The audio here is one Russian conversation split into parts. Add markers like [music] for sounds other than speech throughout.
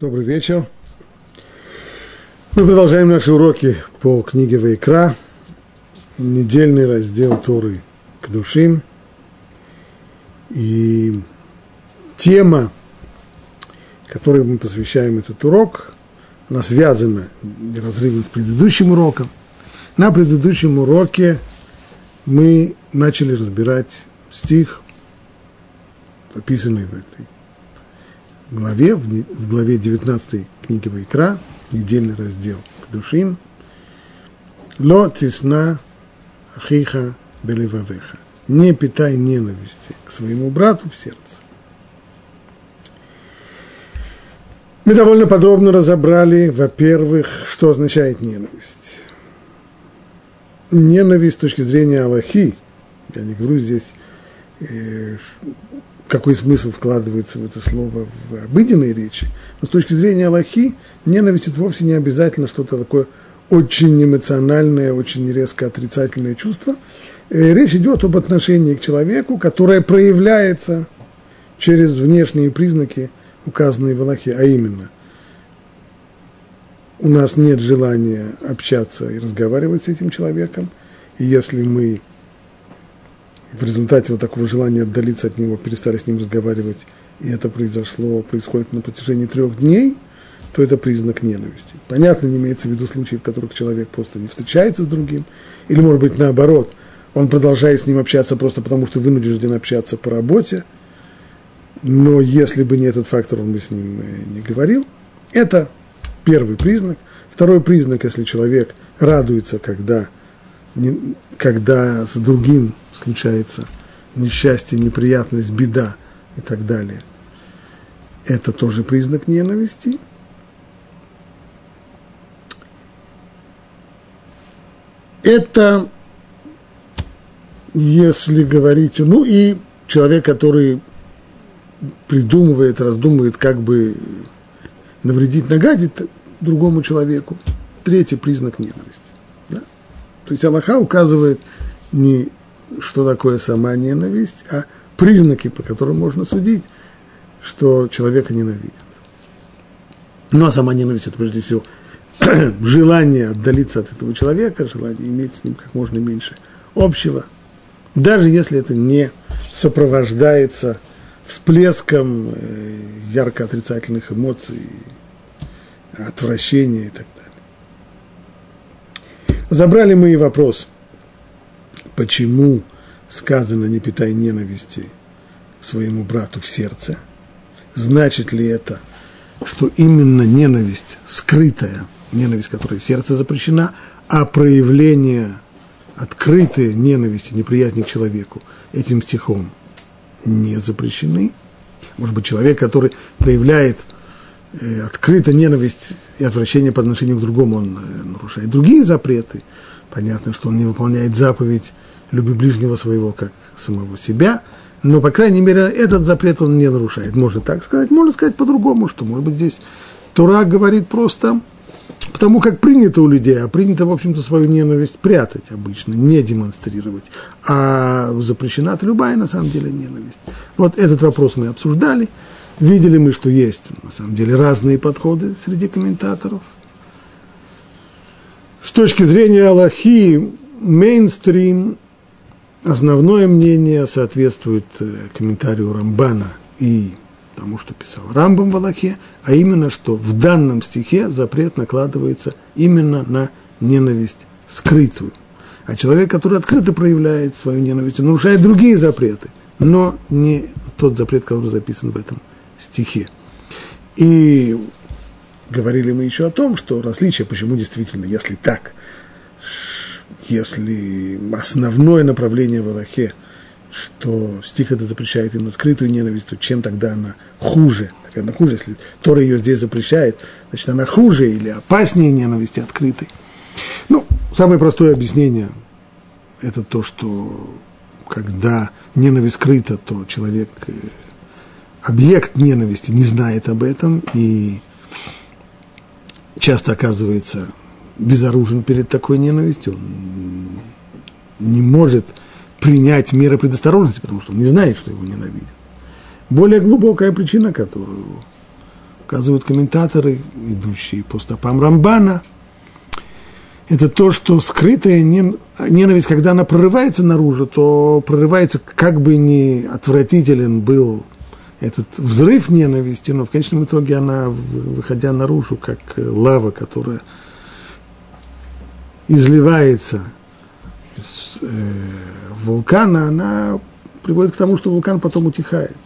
Добрый вечер. Мы продолжаем наши уроки по книге Вайкра, недельный раздел Торы к душим. И тема, которой мы посвящаем этот урок, она связана неразрывно с предыдущим уроком. На предыдущем уроке мы начали разбирать стих, описанный в этой главе, в главе 19 книги Вайкра, недельный раздел к душим, «Ло тесна ахиха белевавеха» «Не питай ненависти к своему брату в сердце». Мы довольно подробно разобрали, во-первых, что означает ненависть. Ненависть с точки зрения Аллахи, я не говорю здесь э, какой смысл вкладывается в это слово в обыденной речи. Но с точки зрения Аллахи, ненависть – это вовсе не обязательно что-то такое очень эмоциональное, очень резко отрицательное чувство. Э, речь идет об отношении к человеку, которое проявляется через внешние признаки, указанные в Аллахе, а именно – у нас нет желания общаться и разговаривать с этим человеком, и если мы в результате вот такого желания отдалиться от него, перестали с ним разговаривать, и это произошло, происходит на протяжении трех дней, то это признак ненависти. Понятно, не имеется в виду случаи, в которых человек просто не встречается с другим, или, может быть, наоборот, он продолжает с ним общаться просто потому, что вынужден общаться по работе, но если бы не этот фактор, он бы с ним не говорил. Это первый признак. Второй признак, если человек радуется, когда когда с другим случается несчастье, неприятность, беда и так далее, это тоже признак ненависти. Это, если говорить, ну и человек, который придумывает, раздумывает, как бы навредить, нагадить другому человеку. Третий признак ненависти. То есть Аллаха указывает не что такое сама ненависть, а признаки, по которым можно судить, что человека ненавидят. Ну а сама ненависть это прежде всего [clears throat] желание отдалиться от этого человека, желание иметь с ним как можно меньше общего, даже если это не сопровождается всплеском э, ярко отрицательных эмоций, отвращения и так далее. Забрали мы и вопрос, почему сказано «не питай ненависти своему брату в сердце». Значит ли это, что именно ненависть скрытая, ненависть, которая в сердце запрещена, а проявление открытой ненависти, неприязни к человеку этим стихом не запрещены? Может быть, человек, который проявляет Э, открыто ненависть и отвращение по отношению к другому, он э, нарушает другие запреты. Понятно, что он не выполняет заповедь «люби ближнего своего, как самого себя», но, по крайней мере, этот запрет он не нарушает. Можно так сказать, можно сказать по-другому, что, может быть, здесь Тура говорит просто потому, как принято у людей, а принято, в общем-то, свою ненависть прятать обычно, не демонстрировать. А запрещена любая, на самом деле, ненависть. Вот этот вопрос мы обсуждали. Видели мы, что есть, на самом деле, разные подходы среди комментаторов. С точки зрения Аллахи, мейнстрим, основное мнение соответствует э, комментарию Рамбана и тому, что писал Рамбам в Аллахе, а именно, что в данном стихе запрет накладывается именно на ненависть скрытую. А человек, который открыто проявляет свою ненависть, нарушает другие запреты, но не тот запрет, который записан в этом стихе. И говорили мы еще о том, что различие, почему действительно, если так, если основное направление в Аллахе, что стих это запрещает именно скрытую ненависть, то чем тогда она хуже? Она хуже, если Тора ее здесь запрещает, значит, она хуже или опаснее ненависти открытой. Ну, самое простое объяснение – это то, что когда ненависть скрыта, то человек э, объект ненависти не знает об этом и часто оказывается безоружен перед такой ненавистью, он не может принять меры предосторожности, потому что он не знает, что его ненавидят. Более глубокая причина, которую указывают комментаторы, идущие по стопам Рамбана, это то, что скрытая ненависть, когда она прорывается наружу, то прорывается, как бы ни отвратителен был этот взрыв ненависти, но в конечном итоге она, выходя наружу, как лава, которая изливается из э, вулкана, она приводит к тому, что вулкан потом утихает.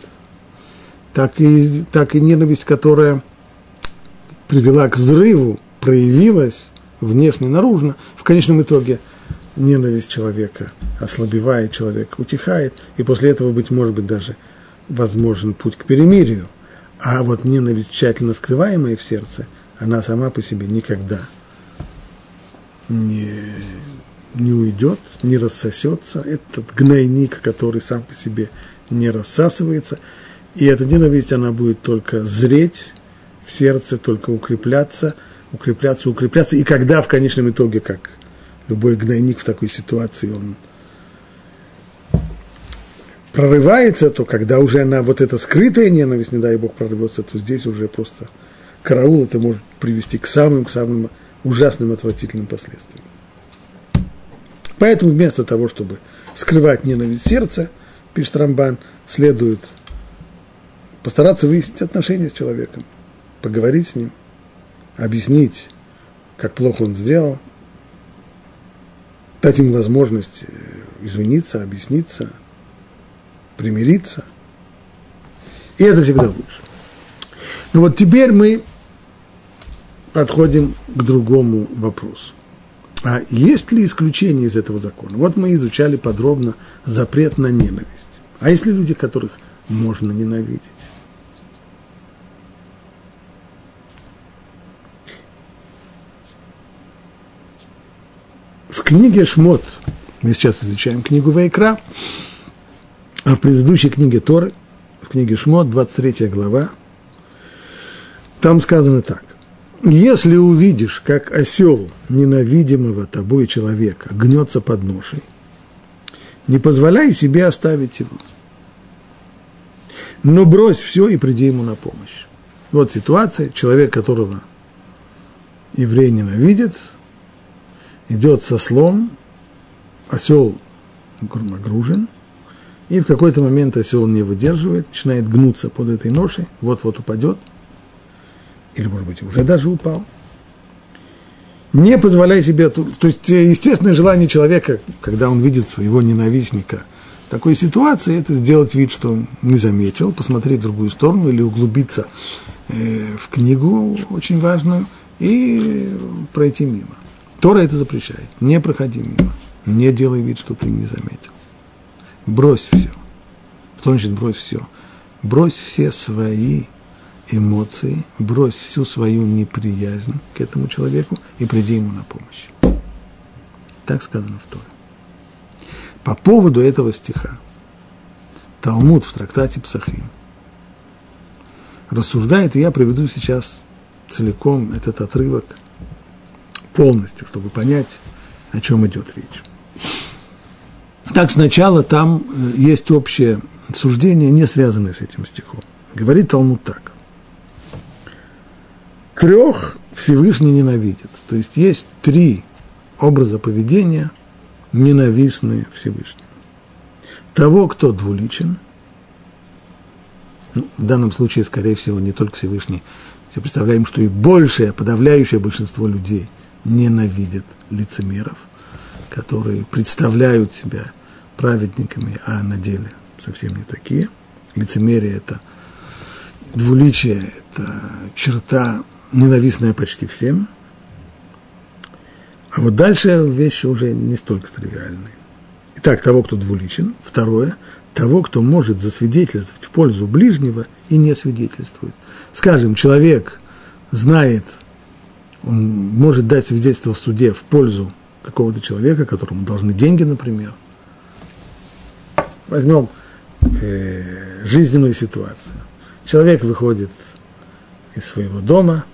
Так и, так и ненависть, которая привела к взрыву, проявилась внешне, наружно, в конечном итоге ненависть человека ослабевает, человек утихает, и после этого, быть может быть, даже возможен путь к перемирию. А вот ненависть, тщательно скрываемая в сердце, она сама по себе никогда не, не уйдет, не рассосется. Этот гнойник, который сам по себе не рассасывается. И эта ненависть, она будет только зреть в сердце, только укрепляться, укрепляться, укрепляться. И когда в конечном итоге, как любой гнойник в такой ситуации, он прорывается, то когда уже она, вот эта скрытая ненависть, не дай Бог, прорвется, то здесь уже просто караул, это может привести к самым, к самым ужасным, отвратительным последствиям. Поэтому вместо того, чтобы скрывать ненависть сердца, пишет Рамбан, следует постараться выяснить отношения с человеком, поговорить с ним, объяснить, как плохо он сделал, дать ему возможность э, извиниться, объясниться, примириться. И это всегда лучше. Ну вот теперь мы подходим к другому вопросу. А есть ли исключение из этого закона? Вот мы изучали подробно запрет на ненависть. А есть ли люди, которых можно ненавидеть? В книге Шмот, мы сейчас изучаем книгу Вайкра, а в предыдущей книге Торы, в книге Шмот, 23 глава, там сказано так. Если увидишь, как осел ненавидимого тобой человека гнется под ношей, не позволяй себе оставить его. Но брось все и приди ему на помощь. Вот ситуация, человек, которого еврей ненавидит, идет со слом, осел нагружен, и в какой-то момент осел не выдерживает, начинает гнуться под этой ношей, вот-вот упадет – или, может быть, уже даже упал. Не позволяй себе, то есть э, естественное желание человека, когда он видит своего ненавистника в такой ситуации, это сделать вид, что не заметил, посмотреть в другую сторону или углубиться э, в книгу очень важную и пройти мимо. Тора это запрещает. Не проходи мимо. Не делай вид, что ты не заметил. Брось все. Что значит брось все? Брось все свои эмоции, брось всю свою неприязнь к этому человеку и приди ему на помощь. Так сказано в Торе. По поводу этого стиха Талмуд в трактате Псахим рассуждает, и я приведу сейчас целиком этот отрывок полностью, чтобы понять, о чем идет речь. Так сначала там э, есть общее суждение, не связанное с этим стихом. Говорит Талмуд так трех Всевышний ненавидит. То есть есть три образа поведения, ненавистные Всевышнему. Того, кто двуличен, ну, в данном случае, скорее всего, не только Всевышний, все представляем, что и большее, подавляющее большинство людей ненавидят лицемеров, которые представляют себя праведниками, а на деле совсем не такие. Лицемерие – это двуличие, это черта ненавистная почти всем. А вот дальше вещи уже не столько тривиальные. Итак, того, кто двуличен. Второе, того, кто может засвидетельствовать в пользу ближнего и не свидетельствует. Скажем, человек знает, он может дать свидетельство в суде в пользу какого-то человека, которому должны деньги, например. Возьмем э, жизненную ситуацию. Человек выходит из своего дома –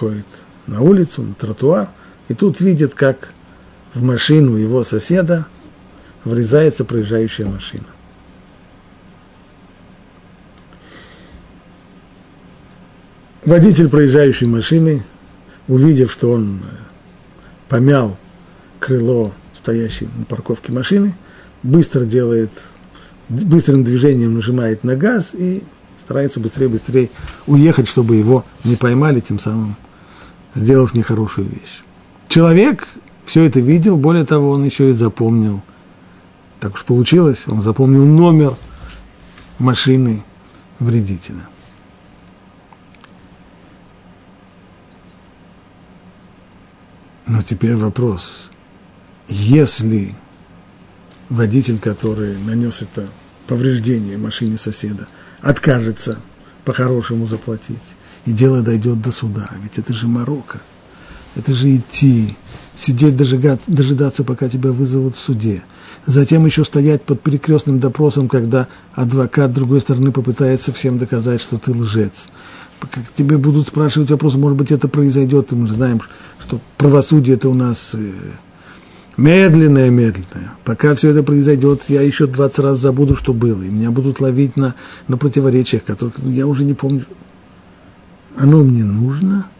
выходит на улицу, на тротуар, и тут видит, как в машину его соседа врезается проезжающая машина. водитель проезжающей машины, увидев, что он э, помял крыло стоящей на парковке машины, быстро делает, быстрым движением нажимает на газ и старается быстрее-быстрее уехать, чтобы его не поймали, тем самым сделав нехорошую вещь. Человек все это видел, более того, он еще и запомнил. Так уж получилось, он запомнил номер машины вредителя. Но теперь вопрос. Если водитель, который нанес это повреждение машине соседа, откажется по-хорошему заплатить, и дело дойдет до суда, ведь это же Марокко, это же идти, сидеть, дожидаться, пока тебя вызовут в суде, затем еще стоять под перекрестным допросом, когда адвокат другой стороны попытается всем доказать, что ты лжец. Как тебе будут спрашивать вопросы, может быть, это произойдет, и мы знаем, что правосудие это у нас э, медленное, медленное. Пока все это произойдет, я еще 20 раз забуду, что было, и меня будут ловить на, на противоречиях, которых ну, я уже не помню. Оно мне нужно –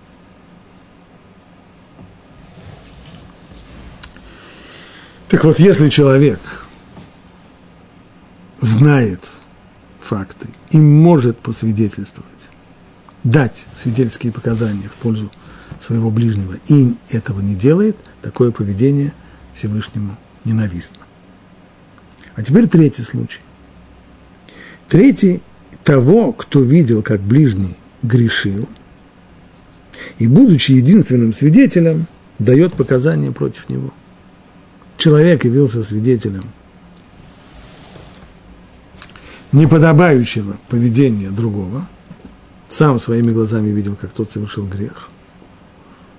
Так вот, если человек знает факты и может посвидетельствовать, дать свидетельские показания в пользу своего ближнего и этого не делает, такое поведение Всевышнему ненавистно. А теперь третий случай. Третий – того, кто видел, как ближний грешил, и, будучи единственным свидетелем, дает показания против него человек явился свидетелем неподобающего поведения другого, сам своими глазами видел, как тот совершил грех,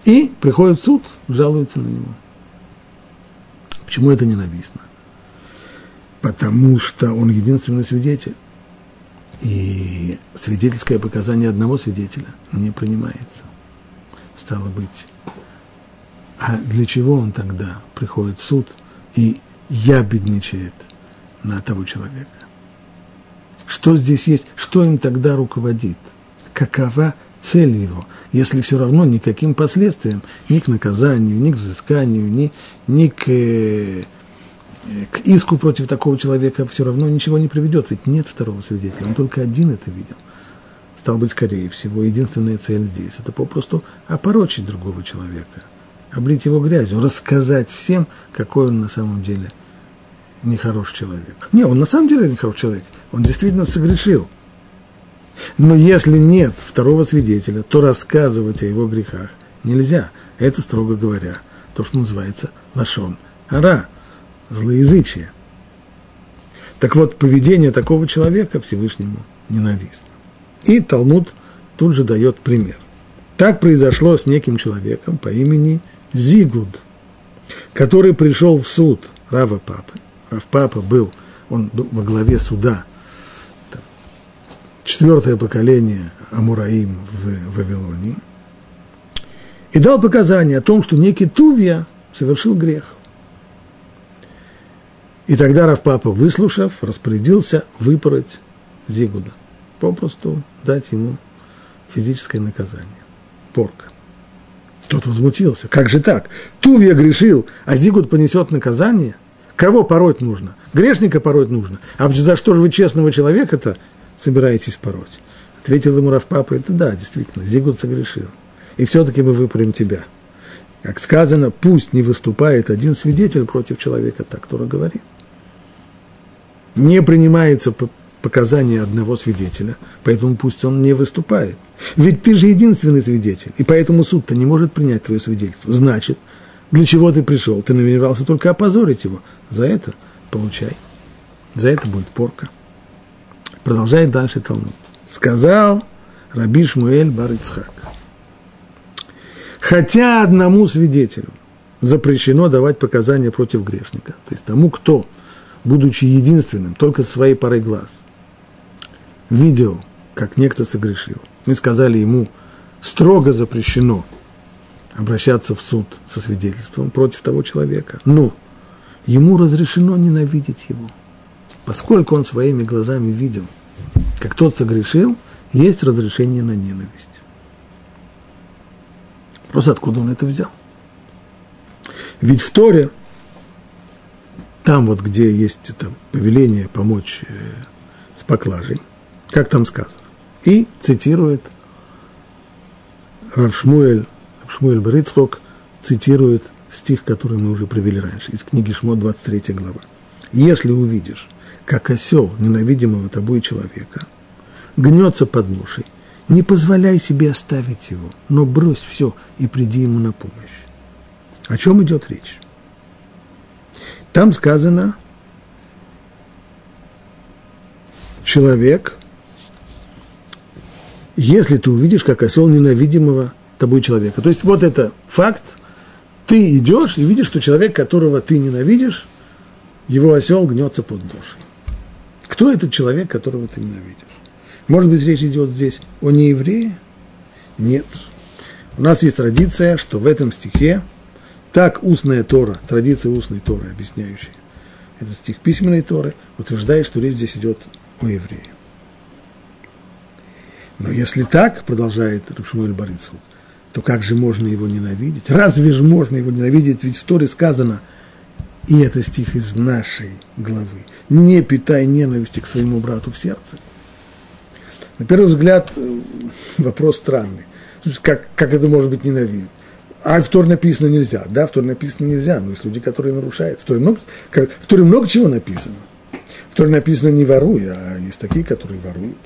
и приходит в суд, жалуется на него. Почему это ненавистно? Потому что он единственный свидетель. И свидетельское показание одного свидетеля не принимается. Стало быть, а для чего он тогда приходит в суд и ябедничает на того человека? Что здесь есть? Что им тогда руководит? Какова цель его, если все равно никаким последствиям, ни к наказанию, ни к взысканию, ни, ни к, э, к иску против такого человека все равно ничего не приведет, ведь нет второго свидетеля, он только один это видел. Стал быть, скорее всего, единственная цель здесь – это попросту опорочить другого человека – облить его грязью, рассказать всем, какой он на самом деле нехороший человек. Не, он на самом деле нехороший человек, он действительно согрешил. Но если нет второго свидетеля, то рассказывать о его грехах нельзя. Это, строго говоря, то, что называется лашон ара, злоязычие. Так вот, поведение такого человека Всевышнему ненавистно. И Талмуд тут же дает пример. Так произошло с неким человеком по имени Зигуд, который пришел в суд Рава Папы. Рав Папа был, он был во главе суда, четвертое поколение Амураим в Вавилонии, и дал показания о том, что некий Тувья совершил грех. И тогда Рав Папа, выслушав, распорядился выпороть Зигуда, попросту дать ему физическое наказание, порка. Тот возмутился. Как же так? Тувья грешил, а Зигут понесет наказание? Кого пороть нужно? Грешника пороть нужно. А за что же вы честного человека-то собираетесь пороть? Ответил ему Равпапа, это да, действительно, Зигут согрешил. И все-таки мы выпорим тебя. Как сказано, пусть не выступает один свидетель против человека, так который говорит. Не принимается показания одного свидетеля, поэтому пусть он не выступает. Ведь ты же единственный свидетель, и поэтому суд-то не может принять твое свидетельство. Значит, для чего ты пришел? Ты намеревался только опозорить его. За это получай. За это будет порка. Продолжает дальше Талмуд. Сказал Раби Шмуэль бар Хотя одному свидетелю запрещено давать показания против грешника, то есть тому, кто, будучи единственным, только со своей парой глаз, видел, как некто согрешил. Мы сказали ему, строго запрещено обращаться в суд со свидетельством против того человека. Но ему разрешено ненавидеть его. Поскольку он своими глазами видел, как тот согрешил, есть разрешение на ненависть. Вопрос, откуда он это взял? Ведь в Торе, там вот, где есть это повеление помочь э, с поклажей, как там сказано, и цитирует Равшмуэль, Равшмуэль Берицхок, цитирует стих, который мы уже привели раньше, из книги Шмот, 23 глава. «Если увидишь, как осел ненавидимого тобой человека гнется под ношей, не позволяй себе оставить его, но брось все и приди ему на помощь». О чем идет речь? Там сказано, человек, если ты увидишь, как осел ненавидимого тобой человека. То есть вот это факт – ты идешь и видишь, что человек, которого ты ненавидишь, его осел гнется под душей. Кто этот человек, которого ты ненавидишь? Может быть, речь идет здесь о нееврее? Нет. У нас есть традиция, что в этом стихе так устная Тора, традиция устной Торы, объясняющая этот стих письменной Торы, утверждает, что речь здесь идет о еврее. Но если так, продолжает Рабшмуэль Борисов, то как же можно его ненавидеть? Разве же можно его ненавидеть? Ведь в Торе сказано, и это стих из нашей главы, не питай ненависти к своему брату в сердце. На первый взгляд э, вопрос странный. Как, как это может быть ненавидеть? А в Торе написано нельзя. Да, в Торе написано нельзя, но есть люди, которые нарушают. В Торе много, в Торе много чего написано. В Торе написано не воруй, а есть такие, которые воруют.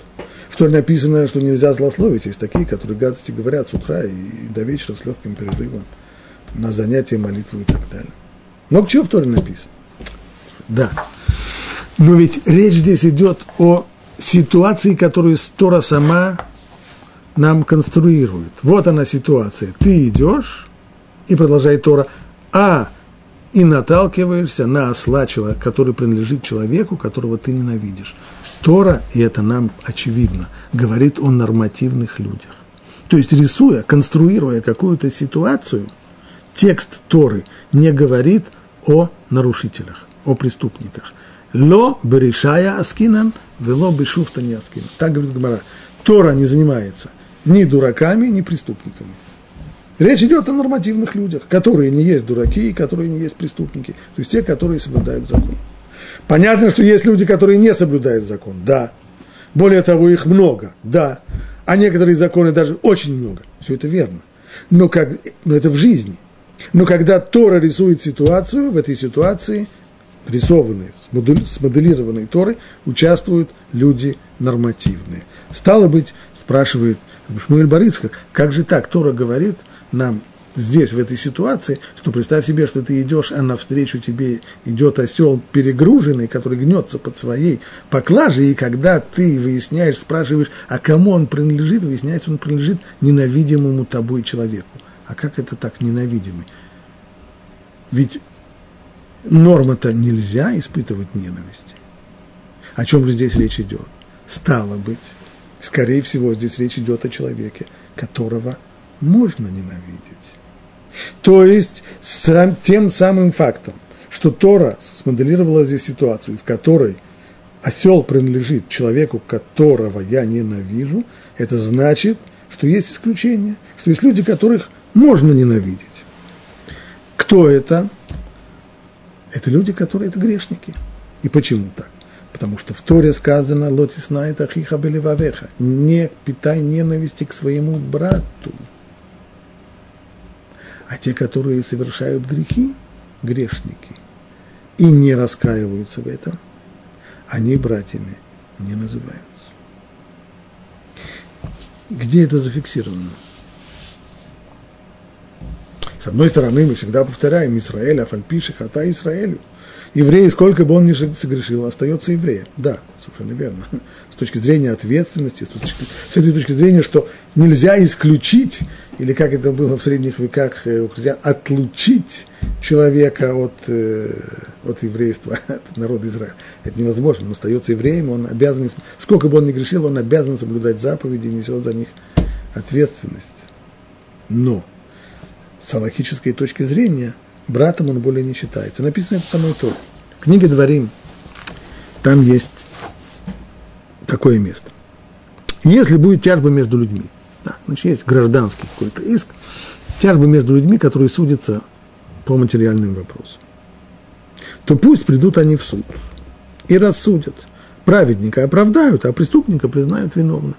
В Торе написано, что нельзя злословить. Есть такие, которые гадости говорят с утра и до вечера с легким перерывом на занятия, молитву и так далее. Много чего в Торе написано. Да. Но ведь речь здесь идет о ситуации, которую Тора сама нам конструирует. Вот она ситуация. Ты идешь, и продолжает Тора, а и наталкиваешься на осла, который принадлежит человеку, которого ты ненавидишь. Тора, и это нам очевидно, говорит о нормативных людях. То есть, рисуя, конструируя какую-то ситуацию, текст Торы не говорит о нарушителях, о преступниках. Ло берешая аскинан, вело бешуфта не аскинан. Так говорит Гмара. Тора не занимается ни дураками, ни преступниками. Речь идет о нормативных людях, которые не есть дураки, которые не есть преступники, то есть те, которые соблюдают закон. Понятно, что есть люди, которые не соблюдают закон, да. Более того, их много, да. А некоторые законы даже очень много. Все это верно. Но, как, но это в жизни. Но когда Тора рисует ситуацию, в этой ситуации, рисованной, смоделированной Торой, участвуют люди нормативные. Стало быть, спрашивает Шмуэль Борицка, как же так, Тора говорит нам, здесь, в этой ситуации, что представь себе, что ты идешь, а навстречу тебе идет осел перегруженный, который гнется под своей поклажей, и когда ты выясняешь, спрашиваешь, а кому он принадлежит, выясняется, он принадлежит ненавидимому тобой человеку. А как это так ненавидимый? Ведь норма-то нельзя испытывать ненависти. О чем же здесь речь идет? Стало быть, скорее всего, здесь речь идет о человеке, которого можно ненавидеть. То есть сам, тем самым фактом, что Тора смоделировала здесь ситуацию, в которой осел принадлежит человеку, которого я ненавижу, это значит, что есть исключения, что есть люди, которых можно ненавидеть. Кто это? Это люди, которые это грешники. И почему так? Потому что в Торе сказано «Лотис знает ахиха белевавеха» – «Не питай ненависти к своему брату». А те, которые совершают грехи, грешники, и не раскаиваются в этом, они братьями не называются. Где это зафиксировано? С одной стороны, мы всегда повторяем Израиль, Афальпиши, Хата Израилю. Еврей, сколько бы он ни согрешил, остается евреем. Да, совершенно верно. [laughs] С точки зрения ответственности, с, точки, с этой точки зрения, что нельзя исключить или как это было в средних веках э, у христиан, отлучить человека от, э, от еврейства, [laughs] от народа Израиля. Это невозможно. Он остается евреем, он обязан, сколько бы он ни грешил, он обязан соблюдать заповеди и несет за них ответственность. Но с аллахической точки зрения братом он более не считается. Написано это самой Торе. В книге Дворим там есть такое место. Если будет тяжба между людьми, да, значит, есть гражданский какой-то иск, тяжбы между людьми, которые судятся по материальным вопросам, то пусть придут они в суд и рассудят. Праведника оправдают, а преступника признают виновным.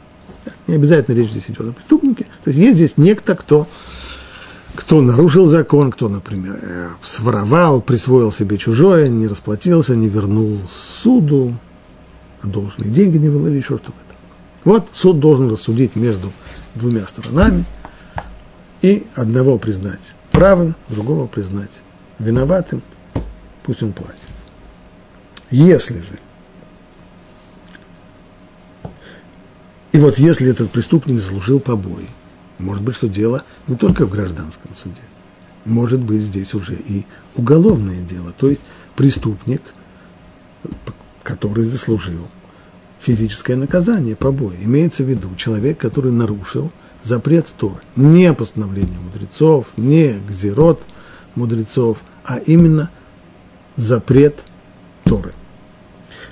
Не обязательно речь здесь идет о преступнике. То есть есть здесь некто, кто, кто нарушил закон, кто, например, э, своровал, присвоил себе чужое, не расплатился, не вернул суду, должные деньги не выловил, еще что-то. Вот суд должен рассудить между двумя сторонами и одного признать правым, другого признать виноватым, пусть он платит. Если же И вот если этот преступник заслужил побои, может быть, что дело не только в гражданском суде, может быть, здесь уже и уголовное дело, то есть преступник, который заслужил физическое наказание, побои. Имеется в виду человек, который нарушил запрет Торы. Не постановление мудрецов, не гзерот мудрецов, а именно запрет Торы.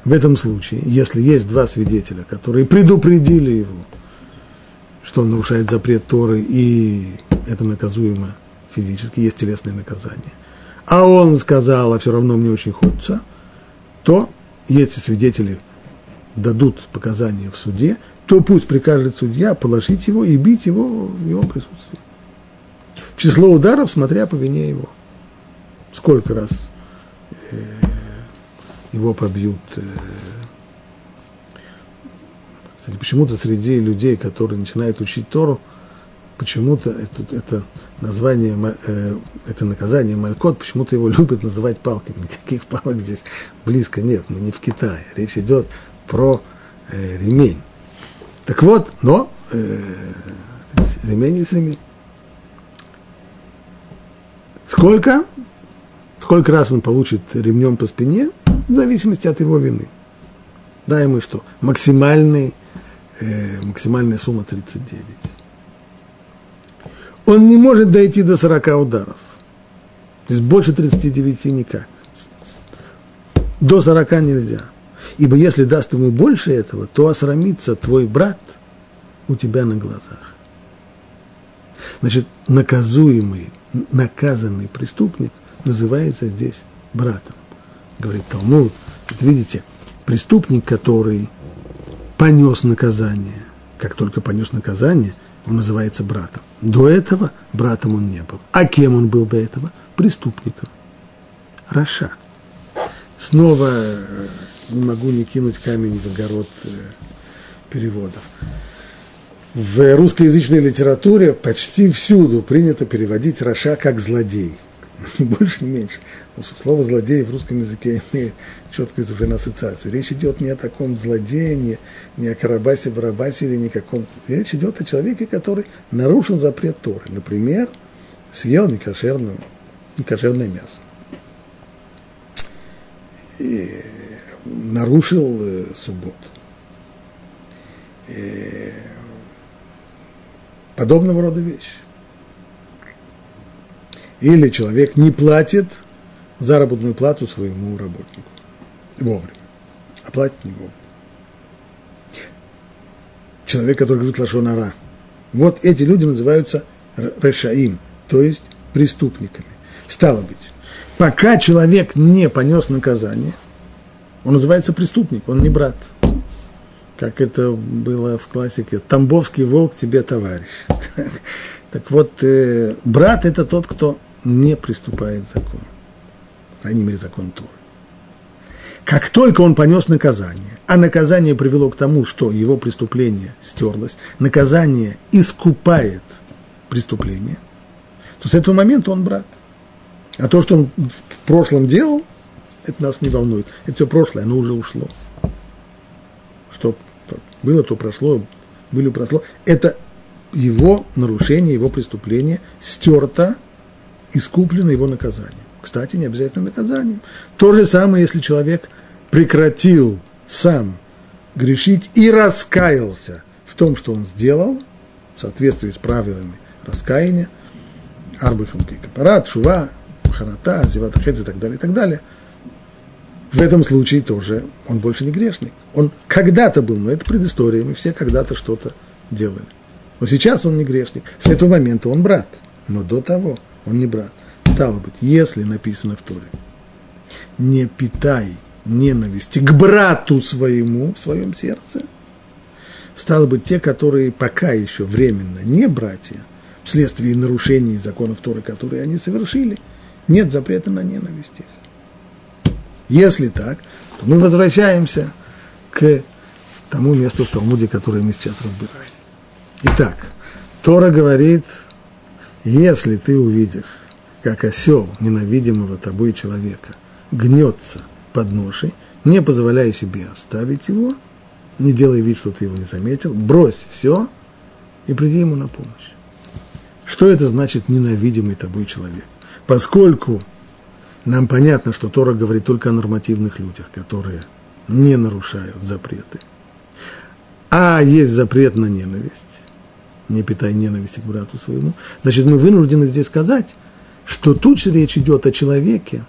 В этом случае, если есть два свидетеля, которые предупредили его, что он нарушает запрет Торы, и это наказуемо физически, есть телесное наказание, а он сказал, а все равно мне очень хочется, то если свидетели дадут показания в суде, то пусть прикажет судья положить его и бить его в его присутствии. Число ударов, смотря по вине его. Сколько раз э, его побьют. Кстати, почему-то среди людей, которые начинают учить Тору, почему-то это, это название, э, это наказание Малькот, почему-то его [laughs] любят называть палками. Никаких палок здесь близко нет, мы не в Китае. Речь идет про э, ремень. Так вот, но э, ремень есть ремень. Сколько? Сколько раз он получит ремнем по спине, в зависимости от его вины. Да, ему что? Максимальный, э, максимальная сумма 39. Он не может дойти до 40 ударов. То есть больше 39 никак. До 40 нельзя. Ибо если даст ему больше этого, то осрамится твой брат у тебя на глазах. Значит, наказуемый, наказанный преступник называется здесь братом. Говорит Талмуд, вот видите, преступник, который понес наказание, как только понес наказание, он называется братом. До этого братом он не был. А кем он был до этого? Преступником. Раша. Снова э, не могу не кинуть камень в огород э, переводов. В русскоязычной литературе почти всюду принято переводить Раша как злодей. Ни [laughs] больше, ни меньше. Слово злодей в русском языке имеет четкую ассоциацию. Речь идет не о таком злодее, не, о Карабасе, Барабасе или ни каком. Речь идет о человеке, который нарушил запрет Торы. Например, съел некошерное, некошерное мясо. И нарушил э, субботу. И подобного рода вещи. Или человек не платит заработную плату своему работнику вовремя, а платит не вовремя. Человек, который говорит лашонара. Вот эти люди называются решаим, то есть преступниками. Стало быть, пока человек не понес наказание – он называется преступник, он не брат. Как это было в классике. Тамбовский волк тебе товарищ. [laughs] Так вот, э, брат – это тот, кто не приступает закон. По крайней мере, закон Торы. Как только он понес наказание, а наказание привело к тому, что его преступление стерлось, наказание искупает преступление, то с этого момента он брат. А то, что он в прошлом делал, это нас не волнует. Это все прошлое, оно уже ушло. Что было, то прошло, было, прошло. Это его нарушение, его преступление стерто, искуплено его наказанием. Кстати, не обязательно наказанием. То же самое, если человек прекратил сам грешить и раскаялся в том, что он сделал, в соответствии с правилами раскаяния, арбыхам капарат, шува, ханата, зеват и так далее, и так далее – в этом случае тоже он больше не грешник. Он когда-то был, но это предыстория, мы все когда-то что-то делали. Но сейчас он не грешник. С этого момента он брат. но до того он не брат. Стало быть, если написано в Торе, не питай ненависти к брату своему в своем сердце, стало быть, те, которые пока еще временно не братья, вследствие нарушений законов Торы, которые они совершили, нет запрета на ненависть их. Если так, то мы возвращаемся к тому месту в Талмуде, которое мы сейчас разбираем. Итак, Тора говорит, если ты увидишь, как осел ненавидимого тобой человека гнется под ношей, не позволяя себе оставить его, не делай вид, что ты его не заметил, брось все и приди ему на помощь. Что это значит ненавидимый тобой человек? Поскольку нам понятно, что Тора говорит только о нормативных людях, которые не нарушают запреты. А есть запрет на ненависть. Не питай ненависти к брату своему. Значит, мы вынуждены здесь сказать, что тут речь идет о человеке,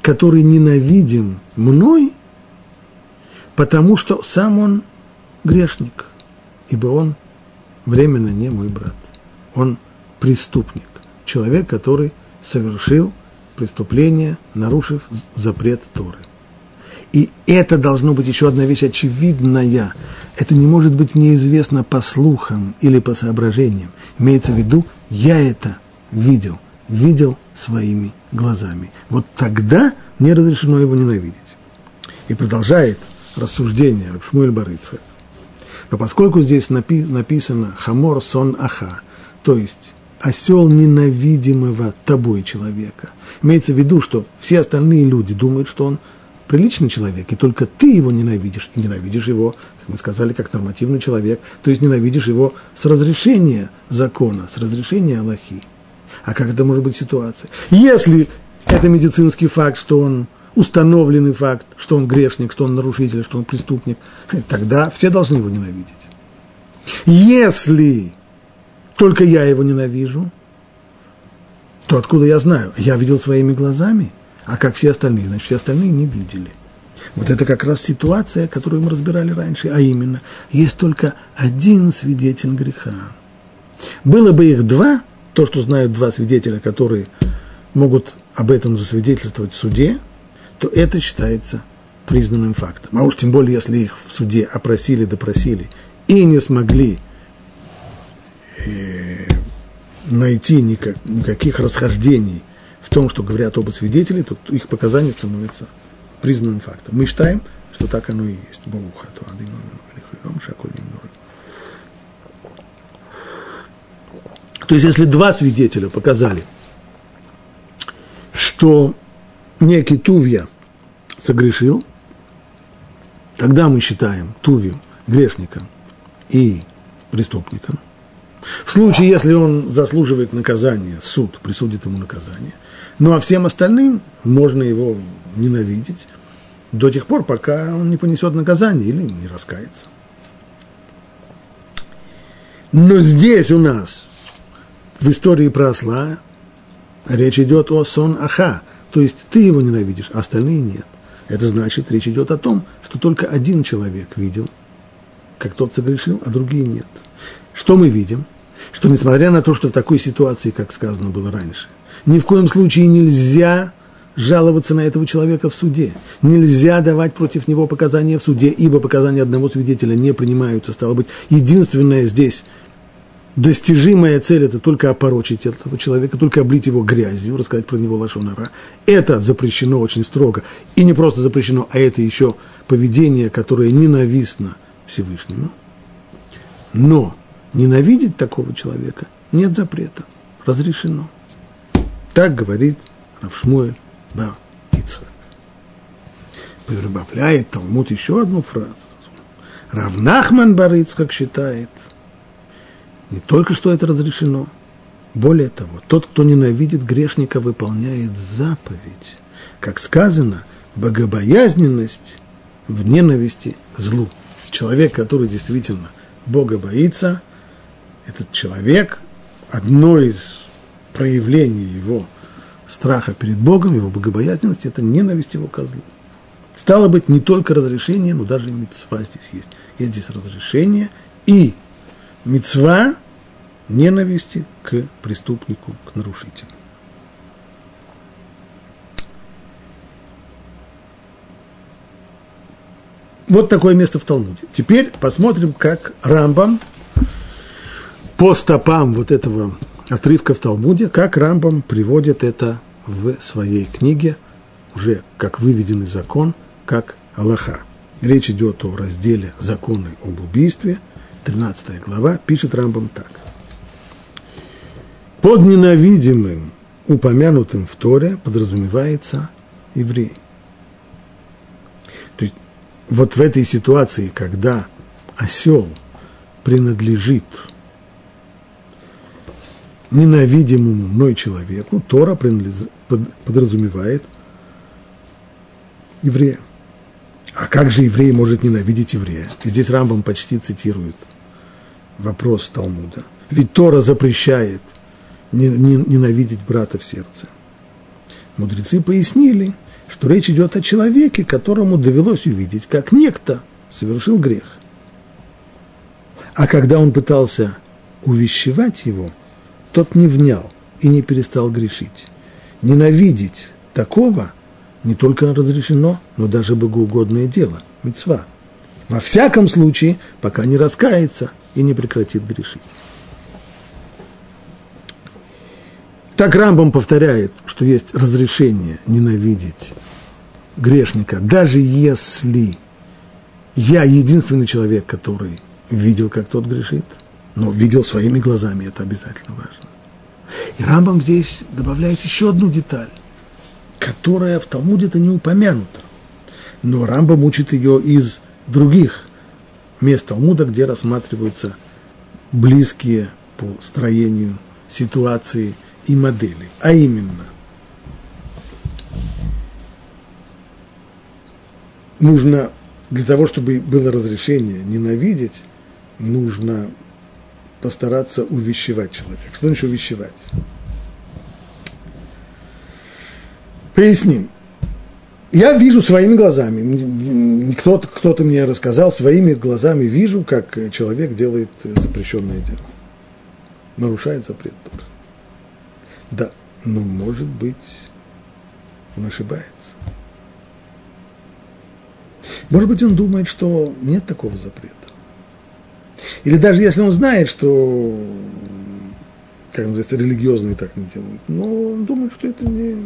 который ненавидим мной, потому что сам он грешник, ибо он временно не мой брат. Он преступник, человек, который совершил преступление, нарушив запрет Торы. И это должно быть еще одна вещь очевидная. Это не может быть неизвестно по слухам или по соображениям. Имеется в виду, я это видел, видел своими глазами. Вот тогда мне разрешено его ненавидеть. И продолжает рассуждение Шмуэль Барыцха. Но поскольку здесь напи- написано «хамор сон аха», то есть осел ненавидимого тобой человека, имеется в виду, что все остальные люди думают, что он приличный человек, и только ты его ненавидишь, и ненавидишь его, как мы сказали, как нормативный человек, то есть ненавидишь его с разрешения закона, с разрешения Аллахи. А как это может быть ситуация? Если это медицинский факт, что он установленный факт, что он грешник, что он нарушитель, что он преступник, тогда все должны его ненавидеть. Если только я его ненавижу, то откуда я знаю? Я видел своими глазами – а как все остальные, значит, все остальные не видели. Вот это как раз ситуация, которую мы разбирали раньше, а именно, есть только один свидетель греха. Было бы их два, то, что знают два свидетеля, которые могут об этом засвидетельствовать в суде, то это считается признанным фактом. А уж тем более, если их в суде опросили, допросили и не смогли э, найти никак, никаких расхождений – в том, что говорят оба свидетеля, то их показания становятся признанным фактом. Мы считаем, что так оно и есть. Бауха, то То есть, если два свидетеля показали, что некий Тувья согрешил, тогда мы считаем Тувью грешником и преступником. В случае, если он заслуживает наказания, суд присудит ему наказание. Ну а всем остальным можно его ненавидеть до тех пор, пока он не понесет наказание или не раскается. Но здесь у нас, в истории про осла, речь идет о сон аха, то есть ты его ненавидишь, а остальные нет. Это значит, речь идет о том, что только один человек видел, как тот согрешил, а другие нет. Что мы видим? Что несмотря на то, что в такой ситуации, как сказано было раньше, ни в коем случае нельзя жаловаться на этого человека в суде. Нельзя давать против него показания в суде, ибо показания одного свидетеля не принимаются. Стало быть, единственное здесь достижимая цель – это только опорочить этого человека, только облить его грязью, рассказать про него лошонара. Это запрещено очень строго. И не просто запрещено, а это еще поведение, которое ненавистно Всевышнему. Но ненавидеть такого человека нет запрета, разрешено. Так говорит Равшмуэль Бар Ицхак. Прибавляет Талмуд еще одну фразу. Равнахман Бар Ицхак считает, не только что это разрешено, более того, тот, кто ненавидит грешника, выполняет заповедь. Как сказано, богобоязненность в ненависти злу. Человек, который действительно Бога боится, этот человек, одно из проявление его страха перед Богом, его богобоязненности, это ненависть его козлу. Стало быть, не только разрешение, но даже и мецва здесь есть. Есть здесь разрешение и мецва ненависти к преступнику, к нарушителю. Вот такое место в Талмуде. Теперь посмотрим, как Рамбам по стопам вот этого отрывка в Талмуде, как Рамбам приводит это в своей книге, уже как выведенный закон, как Аллаха. Речь идет о разделе законы об убийстве, 13 глава, пишет Рамбам так. Под ненавидимым, упомянутым в Торе подразумевается еврей. То есть вот в этой ситуации, когда осел принадлежит ненавидимому мной человеку, Тора подразумевает еврея. А как же еврей может ненавидеть еврея? И здесь Рамбам почти цитирует вопрос Талмуда. Ведь Тора запрещает ненавидеть брата в сердце. Мудрецы пояснили, что речь идет о человеке, которому довелось увидеть, как некто совершил грех. А когда он пытался увещевать его, тот не внял и не перестал грешить. Ненавидеть такого не только разрешено, но даже богоугодное дело, мецва. Во всяком случае, пока не раскается и не прекратит грешить. Так Рамбам повторяет, что есть разрешение ненавидеть грешника, даже если я единственный человек, который видел, как тот грешит, но видел своими глазами, это обязательно важно. И Рамбам здесь добавляет еще одну деталь, которая в Талмуде-то не упомянута, но Рамбам учит ее из других мест Талмуда, где рассматриваются близкие по строению ситуации и модели, а именно нужно для того, чтобы было разрешение ненавидеть, нужно постараться увещевать человека. Что значит увещевать? Поясним. Я вижу своими глазами, кто-то кто мне рассказал, своими глазами вижу, как человек делает запрещенное дело. Нарушает запрет Торы. Да, но может быть он ошибается. Может быть, он думает, что нет такого запрета. Или даже если он знает, что, как называется, религиозные так не делают, но он думает, что это не,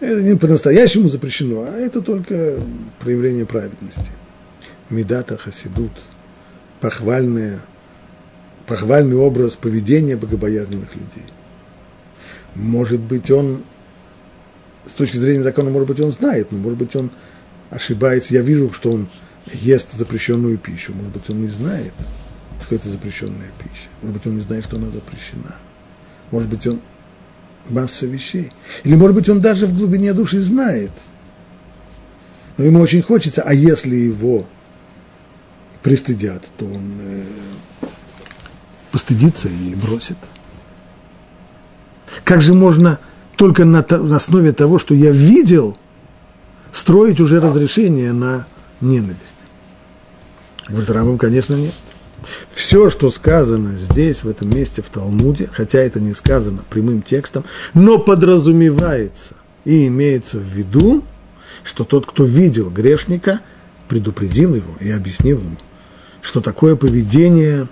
это не по-настоящему запрещено, а это только проявление праведности. Медата, хасидут, похвальное, похвальный образ поведения богобоязненных людей. Может быть, он, с точки зрения закона, может быть, он знает, но может быть, он ошибается. Я вижу, что он ест запрещенную пищу. Может быть, он не знает, что это запрещенная пища. Может быть, он не знает, что она запрещена. Может быть, он масса вещей. Или, может быть, он даже в глубине души знает. Но ему очень хочется, а если его пристыдят, то он э, постыдится и бросит. Как же можно только на, на основе того, что я видел, строить уже разрешение на ненависть? Говорит, Рамбам, конечно, нет. Все, что сказано здесь, в этом месте, в Талмуде, хотя это не сказано прямым текстом, но подразумевается и имеется в виду, что тот, кто видел грешника, предупредил его и объяснил ему, что такое поведение,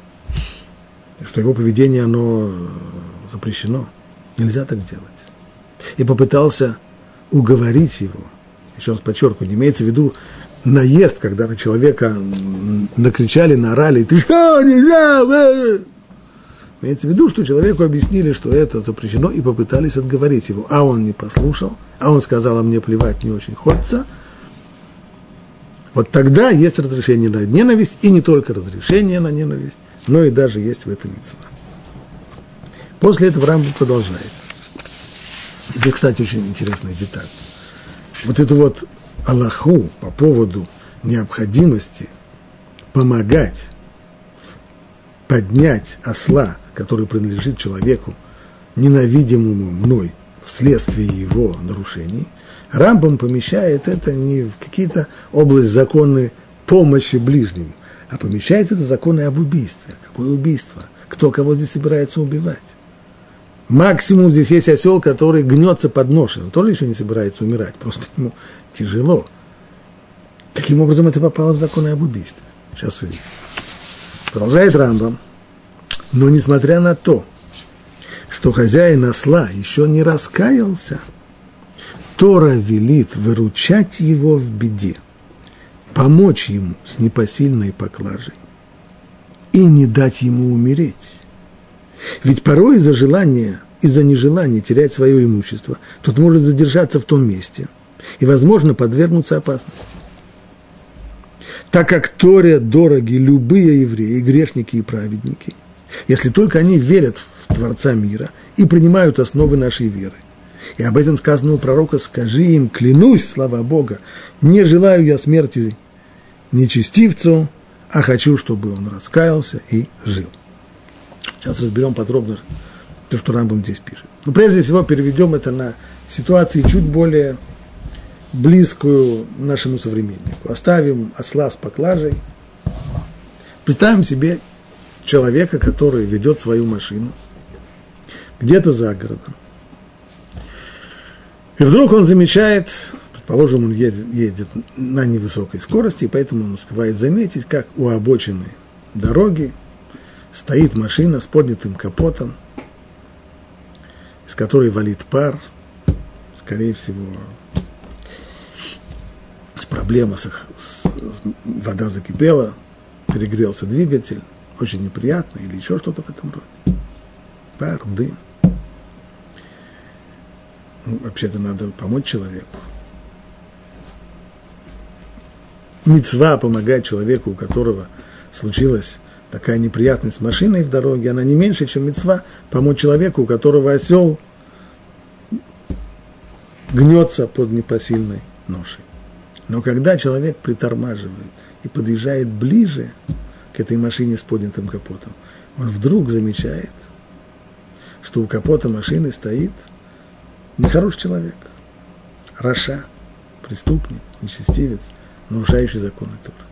что его поведение, оно запрещено. Нельзя так делать. И попытался уговорить его. Еще раз подчеркиваю, не имеется в виду наезд, когда на человека накричали, наорали, ты что, нельзя, э!» Имеется в виду, что человеку объяснили, что это запрещено, и попытались отговорить его. А он не послушал, а он сказал, а мне плевать не очень хочется. Вот тогда есть разрешение на ненависть, и не только разрешение на ненависть, но и даже есть в этом митцва. После этого Рамбу продолжает. Это, кстати, очень интересная деталь. Вот эту вот Аллаху по поводу необходимости помогать поднять осла, который принадлежит человеку, ненавидимому мной вследствие его нарушений, Рамбам помещает это не в какие-то области законы помощи ближнему, а помещает это в законы об убийстве. Какое убийство? кто кого здесь собирается убивать. Максимум здесь есть осел, который гнется под ношей. Он тоже еще не собирается умирать, просто ему тяжело. Каким образом это попало в законы об убийстве? Сейчас увидим. Продолжает Рамбам. Но несмотря на то, что хозяин осла еще не раскаялся, Тора велит выручать его в беде, помочь ему с непосильной поклажей и не дать ему умереть. Ведь порой из-за желания, из-за нежелания терять свое имущество, тот может задержаться в том месте и, возможно, подвергнуться опасности. Так как Торе дороги любые евреи, грешники и праведники, если только они верят в Творца мира и принимают основы нашей веры. И об этом сказано у пророка, скажи им, клянусь, слава Бога, не желаю я смерти нечестивцу, а хочу, чтобы он раскаялся и жил. Сейчас разберем подробно то, что Рамбам здесь пишет. Но прежде всего переведем это на ситуации чуть более близкую нашему современнику. Оставим осла с поклажей. Представим себе человека, который ведет свою машину где-то за городом. И вдруг он замечает, предположим, он едет, едет на невысокой скорости, и поэтому он успевает заметить, как у обочины дороги стоит машина с поднятым капотом, из которой валит пар, скорее всего, с проблемой, с, с, вода закипела, перегрелся двигатель, очень неприятно, или еще что-то в этом роде. Пар, дым. Ну, вообще-то надо помочь человеку. Мецва помогать человеку, у которого случилась такая неприятность с машиной в дороге, она не меньше, чем мецва помочь человеку, у которого осел гнется под непосильной ношей. Но когда человек притормаживает и подъезжает ближе к этой машине с поднятым капотом, он вдруг замечает, что у капота машины стоит нехороший человек, Раша, преступник, нечестивец, нарушающий законы Тора.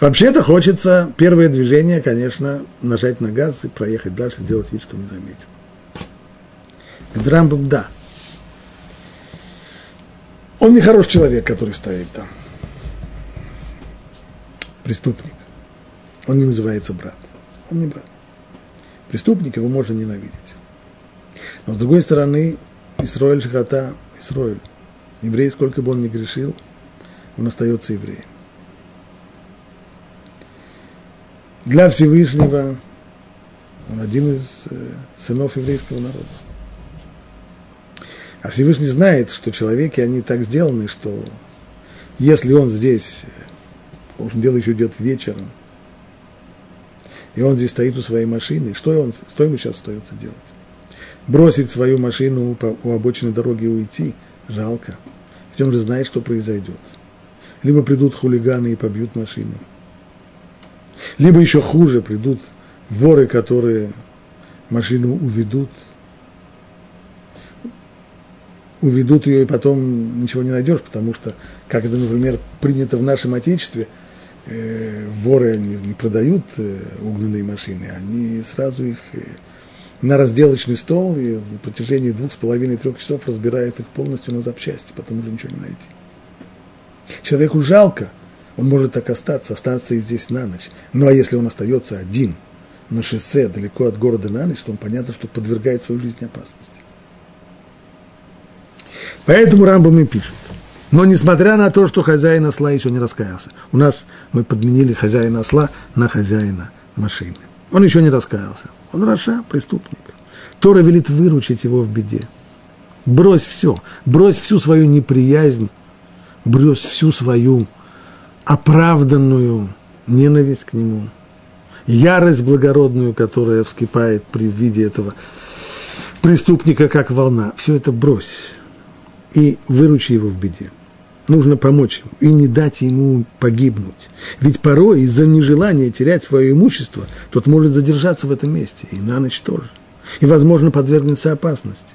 Вообще-то хочется первое движение, конечно, нажать на газ и проехать дальше, сделать вид, что не заметил. Рамбам, да. Он не хороший человек, который стоит там. Преступник. Он не называется брат. Он не брат. Преступник его можно ненавидеть. Но с другой стороны, Исроэль Шахата, Исроэль, еврей, сколько бы он ни грешил, он остается евреем. Для Всевышнего он один из э, сынов еврейского народа. А Всевышний знает, что человеки, они так сделаны, что если он здесь, потому что дело еще идет вечером, и он здесь стоит у своей машины, что, он, что ему сейчас остается делать? Бросить свою машину у обочины дороги и уйти? Жалко. Ведь он же знает, что произойдет. Либо придут хулиганы и побьют машину. Либо еще хуже, придут воры, которые машину уведут – уведут ее, и потом ничего не найдешь, потому что, как это, например, принято в нашем Отечестве, э, воры не, не продают э, угнанные машины, они сразу их э, на разделочный стол и на протяжении двух с половиной трех часов разбирают их полностью на запчасти, потом уже ничего не найти. Человеку жалко, он может так остаться, остаться и здесь на ночь. Ну а если он остается один на шоссе далеко от города на ночь, то он понятно, что подвергает свою жизнь опасности. Поэтому Рамбам и пишет. Но несмотря на то, что хозяин осла еще не раскаялся, у нас мы подменили хозяина осла на хозяина машины. Он еще не раскаялся. Он Раша, преступник. Тора велит выручить его в беде. Брось все, брось всю свою неприязнь, брось всю свою оправданную ненависть к нему, ярость благородную, которая вскипает при виде этого преступника, как волна. Все это брось и выручи его в беде. Нужно помочь ему и не дать ему погибнуть. Ведь порой из-за нежелания терять свое имущество тот может задержаться в этом месте, и на ночь тоже. И, возможно, подвергнется опасности.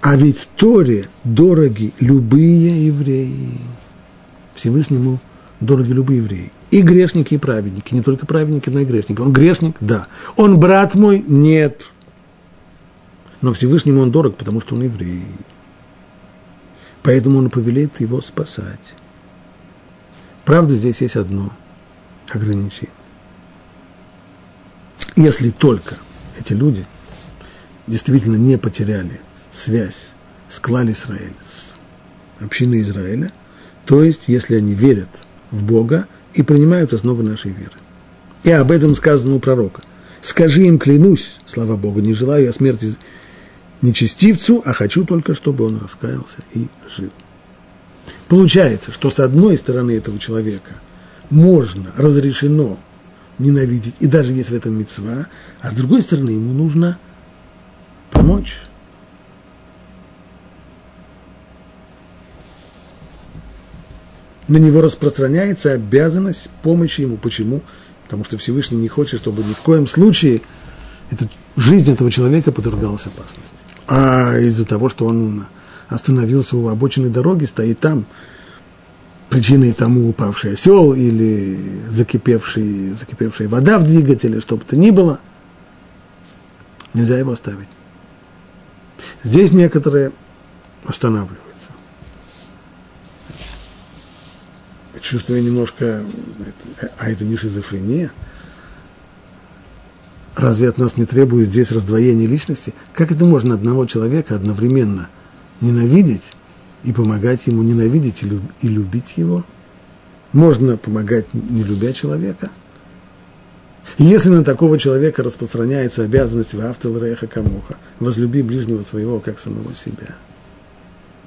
А ведь Торе дороги любые евреи. Всевышнему дороги любые евреи. И грешники, и праведники. Не только праведники, но и грешники. Он грешник? Да. Он брат мой? Нет. Но Всевышнему он дорог, потому что он еврей. Поэтому он повелеет его спасать. Правда, здесь есть одно ограничение. Если только эти люди действительно не потеряли связь с Клаль Израиль, с общиной Израиля, то есть если они верят в Бога и принимают основы нашей веры. И об этом сказано у пророка. «Скажи им, клянусь, слава Богу, не желаю я смерти нечестивцу, а хочу только, чтобы он раскаялся и жил». Получается, что с одной стороны этого человека можно, разрешено ненавидеть, и даже есть в этом мецва, а с другой стороны ему нужно помочь. На него распространяется обязанность помощи ему. Почему? Потому что Всевышний не хочет, чтобы ни в коем случае эта жизнь этого человека подвергалась опасности. А из-за того, что он остановился у обочины дороги, стоит там, причиной тому упавший осел или закипевший, закипевшая вода в двигателе, что бы то ни было, нельзя его оставить. Здесь некоторые останавливаются. Чувствую немножко, а это не шизофрения? Разве от нас не требует здесь раздвоения личности? Как это можно одного человека одновременно ненавидеть и помогать ему ненавидеть и любить его? Можно помогать, не любя человека? И если на такого человека распространяется обязанность в автолреха камуха, возлюби ближнего своего, как самого себя.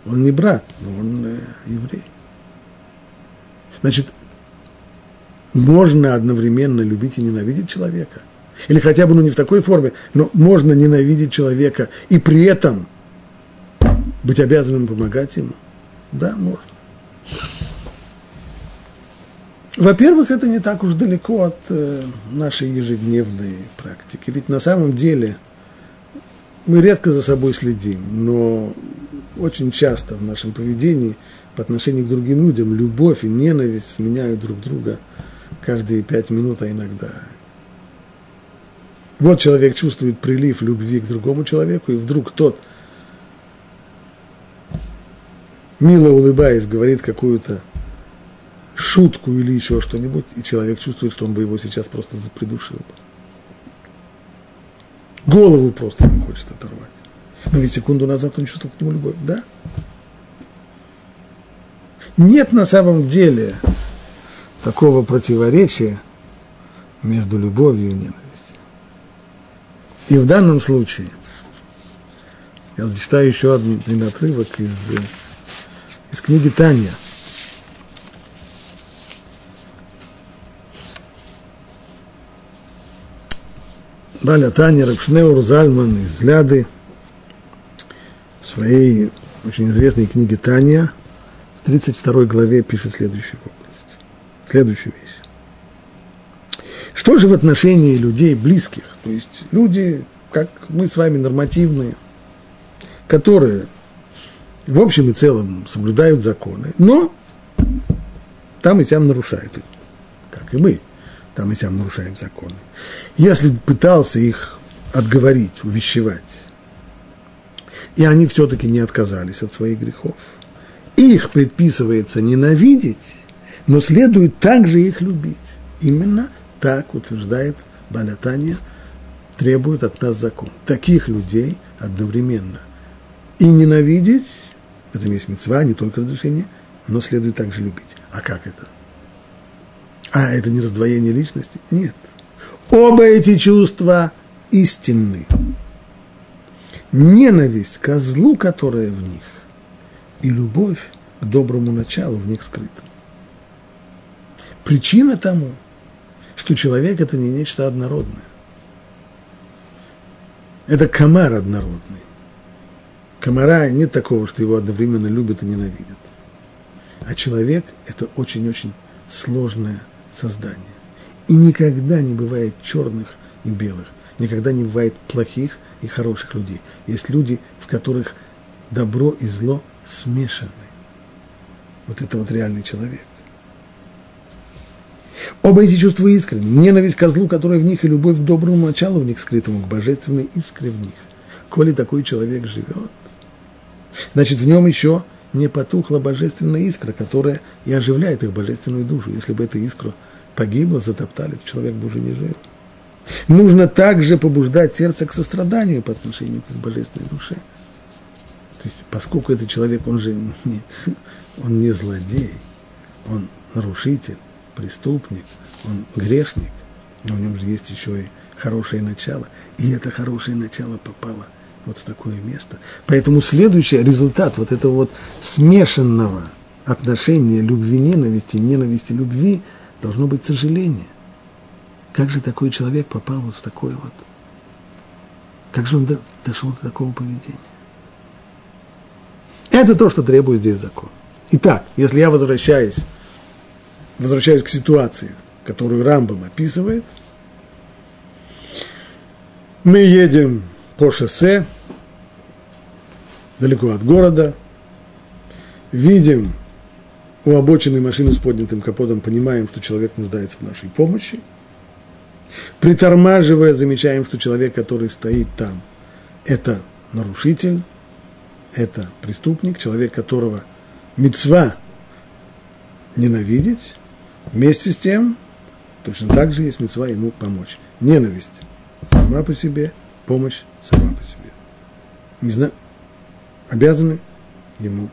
Он не брат, но он э, еврей. Значит, можно одновременно любить и ненавидеть человека. Или хотя бы, ну не в такой форме, но можно ненавидеть человека и при этом быть обязанным помогать ему? Да, можно. Во-первых, это не так уж далеко от э, нашей ежедневной практики. Ведь на самом деле мы редко за собой следим, но очень часто в нашем поведении по отношению к другим людям любовь и ненависть сменяют друг друга каждые пять минут, а иногда. Вот человек чувствует прилив любви к другому человеку, и вдруг тот – мило улыбаясь, говорит какую-то шутку или еще что-нибудь, и человек чувствует, что он бы его сейчас просто придушил бы. Голову просто не хочет оторвать. Но ведь секунду назад он чувствовал к нему любовь, да? Нет на самом деле такого противоречия между любовью и ненавистью. И в данном случае, я зачитаю еще один отрывок из из книги Таня. Баля Таня Рабшнеур Зальман из Ляды в своей очень известной книге Таня 32 главе пишет следующую область, следующую вещь. Что же в отношении людей близких, то есть люди, как мы с вами нормативные, которые в общем и целом соблюдают законы, но там и сям нарушают их, как и мы, там и сям нарушаем законы. Если пытался их отговорить, увещевать, и они все-таки не отказались от своих грехов, их предписывается ненавидеть, но следует также их любить. Именно так утверждает Балятания, требует от нас закон. Таких людей одновременно и ненавидеть, в этом есть мецва, не только разрешение, но следует также любить. А как это? А это не раздвоение личности? Нет. Оба эти чувства истинны. Ненависть к злу, которая в них, и любовь к доброму началу в них скрыта. Причина тому, что человек – это не нечто однородное. Это комар однородный. Комара нет такого, что его одновременно любят и ненавидят. А человек – это очень-очень сложное создание. И никогда не бывает черных и белых, никогда не бывает плохих и хороших людей. Есть люди, в которых добро и зло смешаны. Вот это вот реальный человек. Оба эти чувства искренни. Ненависть к злу, которая в них, и любовь к доброму началу в них скрытому, к божественной искре в них. Коли такой человек живет, значит, в нем еще не потухла божественная искра, которая и оживляет их божественную душу. Если бы эта искра погибла, затоптали, то человек бы уже не жил. Нужно также побуждать сердце к состраданию по отношению к божественной душе. То есть, поскольку этот человек, он же не, он не злодей, он нарушитель, преступник, он грешник, но в нем же есть еще и хорошее начало. И это хорошее начало попало вот в такое место. Поэтому следующий результат вот этого вот смешанного отношения любви-ненависти, ненависти-любви должно быть сожаление. Как же такой человек попал вот в такое вот... Как же он дошел до такого поведения? Это то, что требует здесь закон. Итак, если я возвращаюсь, возвращаюсь к ситуации, которую Рамбам описывает, мы едем по шоссе, далеко от города, видим у обочины машину с поднятым капотом, понимаем, что человек нуждается в нашей помощи. Притормаживая, замечаем, что человек, который стоит там, это нарушитель, это преступник, человек, которого мецва ненавидеть, вместе с тем, точно так же есть мецва ему помочь. Ненависть сама по себе, помощь сама по себе. Не знаю, обязаны ему.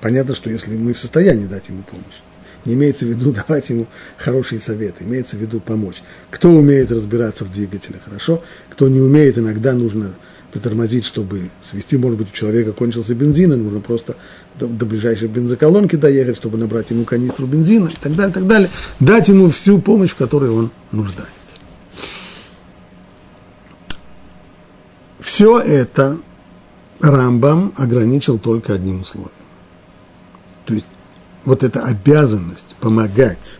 Понятно, что если мы в состоянии дать ему помощь, не имеется в виду [laughs] давать ему хорошие советы, имеется в виду помочь. Кто умеет разбираться в двигателе хорошо, кто не умеет, иногда нужно притормозить, чтобы свести, может быть, у человека кончился бензин, и нужно просто до, до ближайшей бензоколонки доехать, чтобы набрать ему канистру бензина и так далее, так далее. Дать ему всю помощь, в которой он нуждается. Все это Рамбам ограничил только одним условием. То есть вот эта обязанность помогать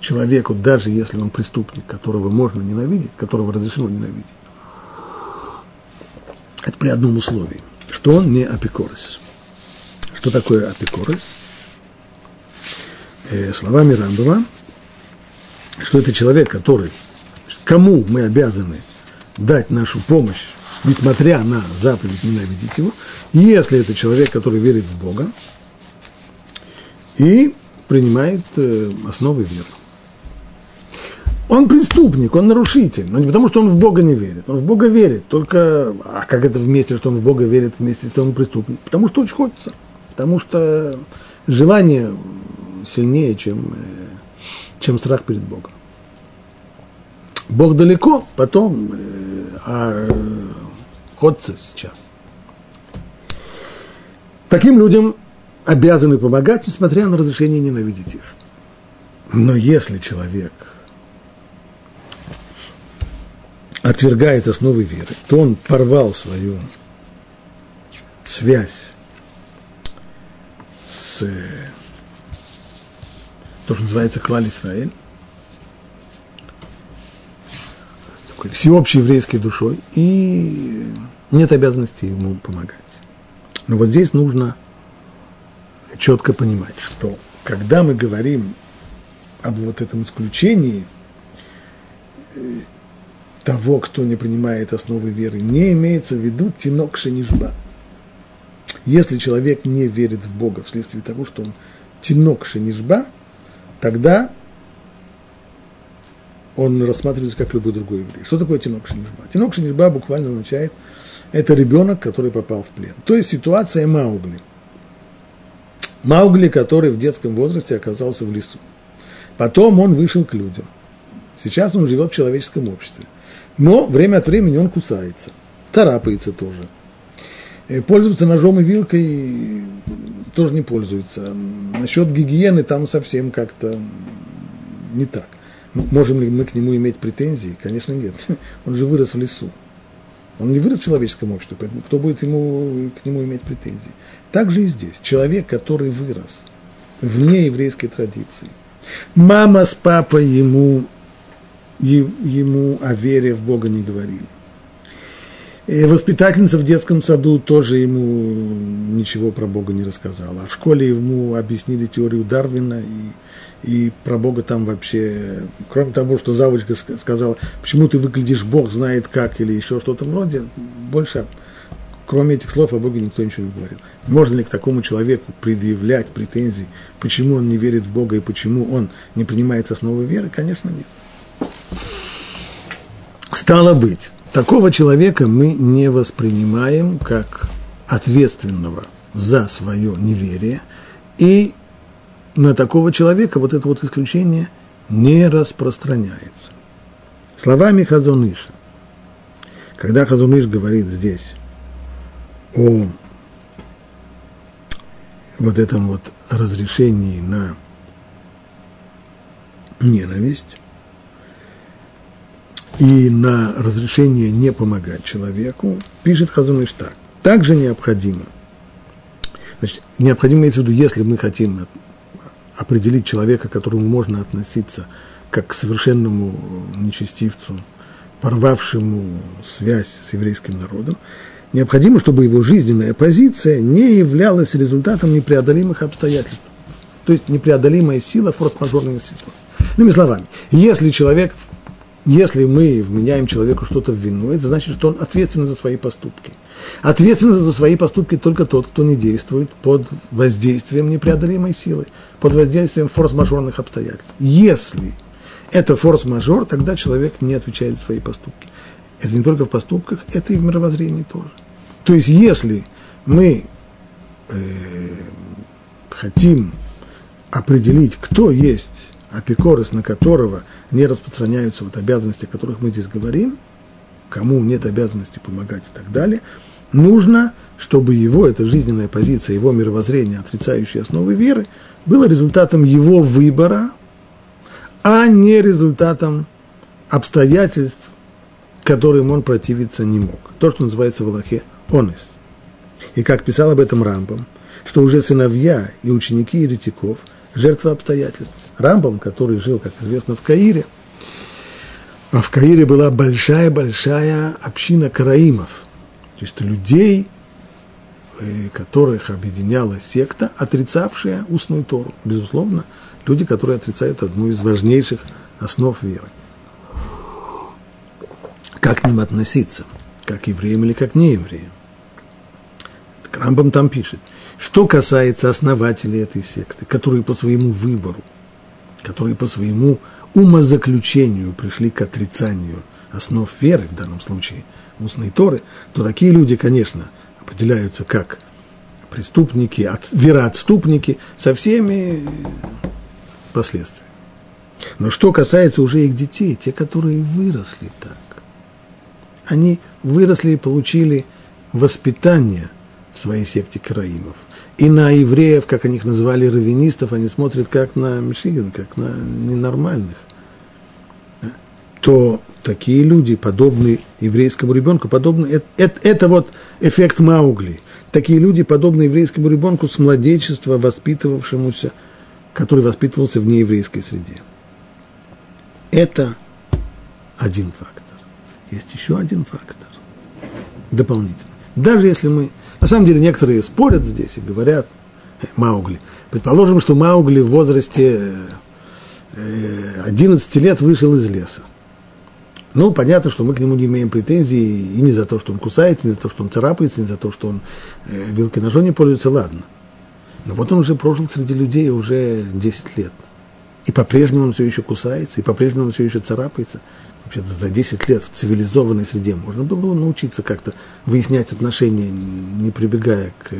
человеку, даже если он преступник, которого можно ненавидеть, которого разрешено ненавидеть, это при одном условии, что он не апикорис. Что такое апикорис? Э, словами Рамбова, что это человек, который, кому мы обязаны дать нашу помощь несмотря на заповедь ненавидеть его, если это человек, который верит в Бога и принимает э, основы веры. Он преступник, он нарушитель, но не потому, что он в Бога не верит. Он в Бога верит, только, а как это вместе, что он в Бога верит, вместе, что он преступник? Потому что очень хочется, потому что желание сильнее, чем, э, чем страх перед Богом. Бог далеко, потом, э, а ходцы сейчас. Таким людям обязаны помогать, несмотря на разрешение ненавидеть их. Но если человек отвергает основы веры, то он порвал свою связь с то, что называется клаль Израиль, такой всеобщей еврейской душой, и нет обязанности ему помогать. Но вот здесь нужно четко понимать, что когда мы говорим об вот этом исключении э, того, кто не принимает основы веры, не имеется в виду тинок шенижба. Если человек не верит в Бога вследствие того, что он тинок шенижба, тогда он рассматривается как любой другой еврей. Что такое тинок шенижба? Тинок шенижба буквально означает, это ребенок, который попал в плен. То есть ситуация Маугли. Маугли, который в детском возрасте оказался в лесу. Потом он вышел к людям. Сейчас он живет в человеческом обществе. Но время от времени он кусается, царапается тоже. И пользоваться ножом и вилкой тоже не пользуется. Насчет гигиены там совсем как-то не так. Можем ли мы к нему иметь претензии? Конечно, нет. [laughs] Он же вырос в лесу. Он не вырос в человеческом обществе, поэтому кто будет ему, к нему иметь претензии? Так же и здесь. Человек, который вырос вне еврейской традиции. Мама с папой ему, ему о вере в Бога не говорили. И воспитательница в детском саду тоже ему ничего про Бога не рассказала. А в школе ему объяснили теорию Дарвина и и про Бога там вообще, кроме того, что завучка сказала, почему ты выглядишь, Бог знает как, или еще что-то вроде, больше, кроме этих слов, о Боге никто ничего не говорил. Можно ли к такому человеку предъявлять претензии, почему он не верит в Бога и почему он не принимает основы веры? Конечно, нет. Стало быть, такого человека мы не воспринимаем как ответственного за свое неверие, и на такого человека вот это вот исключение не распространяется. Словами Хазуныша, когда Хазуныш говорит здесь о вот этом вот разрешении на ненависть и на разрешение не помогать человеку, пишет Хазуныш так. Также необходимо, значит, необходимо имеется в виду, если мы хотим определить человека, к которому можно относиться как к совершенному нечестивцу, порвавшему связь с еврейским народом, необходимо, чтобы его жизненная позиция не являлась результатом непреодолимых обстоятельств. То есть непреодолимая сила форс-мажорной ситуации. Иными словами, если человек, если мы вменяем человеку что-то в вину, это значит, что он ответственен за свои поступки. Ответственен за свои поступки только тот, кто не действует под воздействием непреодолимой силы, под воздействием форс-мажорных обстоятельств. Если это форс-мажор, тогда человек не отвечает за свои поступки. Это не только в поступках, это и в мировоззрении тоже. То есть, если мы э, хотим определить, кто есть апикорис, на которого не распространяются вот обязанности, о которых мы здесь говорим, кому нет обязанности помогать и так далее, нужно, чтобы его, эта жизненная позиция, его мировоззрение, отрицающее основы веры, было результатом его выбора, а не результатом обстоятельств, которым он противиться не мог. То, что называется в Аллахе онес. И как писал об этом Рамбам, что уже сыновья и ученики еретиков – жертвы обстоятельств. Рамбам, который жил, как известно, в Каире, а в Каире была большая-большая община караимов, то есть людей, э, которых объединяла секта, отрицавшая устную Тору. Безусловно, люди, которые отрицают одну из важнейших основ веры как к ним относиться, как евреям или как. Так Рамбам там пишет, что касается основателей этой секты, которые по своему выбору, которые по своему умозаключению пришли к отрицанию основ веры, в данном случае устной Торы, то такие люди, конечно, определяются как преступники, от, вероотступники со всеми последствиями. Но что касается уже их детей, те, которые выросли так, они выросли и получили воспитание в своей секте караимов. И на евреев, как они их называли, раввинистов, они смотрят как на Мишиган, как на ненормальных. То такие люди, подобные еврейскому ребенку, подобны, это, это, это вот эффект Маугли. Такие люди, подобные еврейскому ребенку с младенчества, воспитывавшемуся, который воспитывался в нееврейской среде. Это один факт есть еще один фактор дополнительный. Даже если мы, на самом деле некоторые спорят здесь и говорят, э, Маугли, предположим, что Маугли в возрасте 11 э, лет вышел из леса. Ну, понятно, что мы к нему не имеем претензий и не за то, что он кусается, не за то, что он царапается, не за то, что он э, вилкой ножом не пользуется, ладно. Но вот он уже прожил среди людей уже 10 лет. И по-прежнему он все еще кусается, и по-прежнему он все еще царапается вообще за 10 лет в цивилизованной среде можно было научиться как-то выяснять отношения, не прибегая к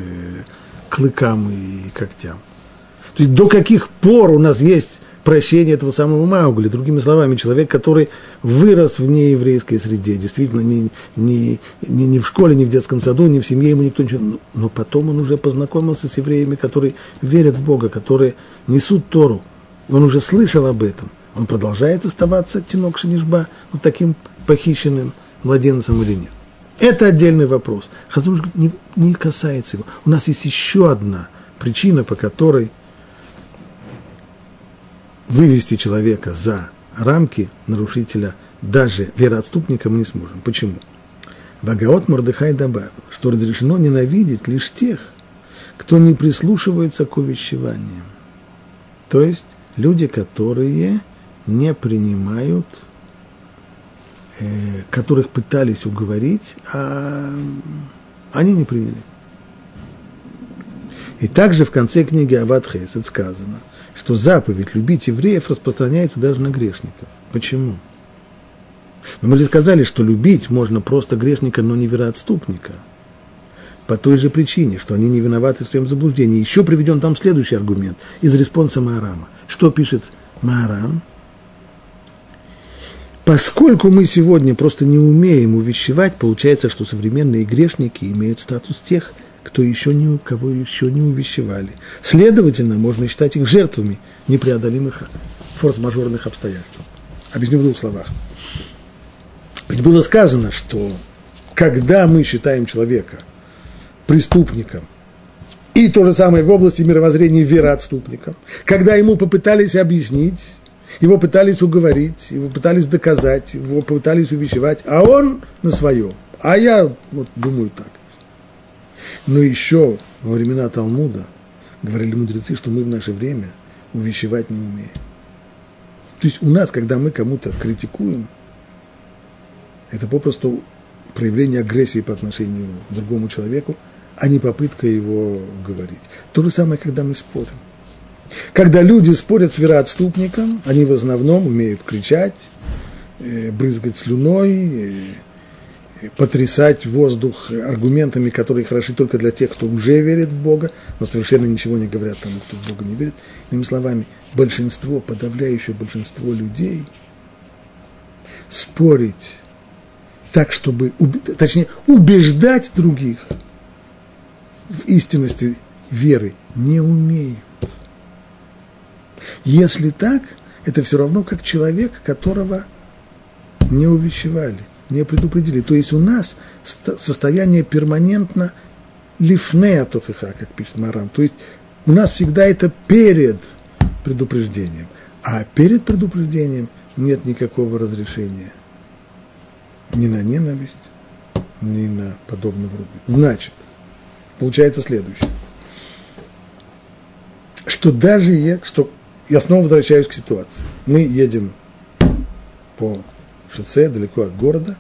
клыкам и когтям. То есть до каких пор у нас есть прощение этого самого Маугли. Другими словами, человек, который вырос в нееврейской среде, действительно, не, не, не, не в школе, не в детском саду, не в семье, ему никто ничего... Но потом он уже познакомился с евреями, которые верят в Бога, которые несут Тору. Он уже слышал об этом он продолжает оставаться тинок Шинишба вот таким похищенным младенцем или нет? Это отдельный вопрос. Хазуш не, не касается его. У нас есть еще одна причина, по которой вывести человека за рамки нарушителя, даже вероотступника, мы не сможем. Почему? Вагаот Мордыхай добавил, что разрешено ненавидеть лишь тех, кто не прислушивается к увещеваниям. То есть Люди, которые не принимают, э, которых пытались уговорить, а они не приняли. И также в конце книги Ават Хесед сказано, что заповедь любить евреев распространяется даже на грешников. Почему? Но мы же сказали, что любить можно просто грешника, но не вероотступника. По той же причине, что они не виноваты в своем заблуждении. Еще приведен там следующий аргумент из респонса Маарама. Что пишет Маарам? Поскольку мы сегодня просто не умеем увещевать, получается, что современные грешники имеют статус тех, кто еще ни, кого еще не увещевали. Следовательно, можно считать их жертвами непреодолимых форс-мажорных обстоятельств. Объясню в двух словах. Ведь было сказано, что когда мы считаем человека преступником, и то же самое в области мировоззрения вероотступником, когда ему попытались объяснить, его пытались уговорить, его пытались доказать, его пытались увещевать, а он на своем. А я вот, думаю так. Но еще во времена Талмуда говорили мудрецы, что мы в наше время увещевать не умеем. То есть у нас, когда мы кому-то критикуем, это попросту проявление агрессии по отношению к другому человеку, а не попытка его говорить. То же самое, когда мы спорим. Когда люди спорят с вероотступником, они в основном умеют кричать, э, брызгать слюной, э, потрясать воздух аргументами, которые хороши только для тех, кто уже верит в Бога, но совершенно ничего не говорят тому, кто в Бога не верит. Иными словами, большинство, подавляющее большинство людей спорить так, чтобы, точнее, убеждать других в истинности веры не умеют. Если так, это все равно как человек, которого не увещевали – не предупредили. То есть у нас состояние перманентно лифнея тохиха, как пишет Марам. То есть у нас всегда это перед предупреждением. А перед предупреждением нет никакого разрешения ни на ненависть, ни на подобного рода. Значит, получается следующее. Что даже что я снова возвращаюсь к ситуации. Мы едем по шоссе, далеко от города,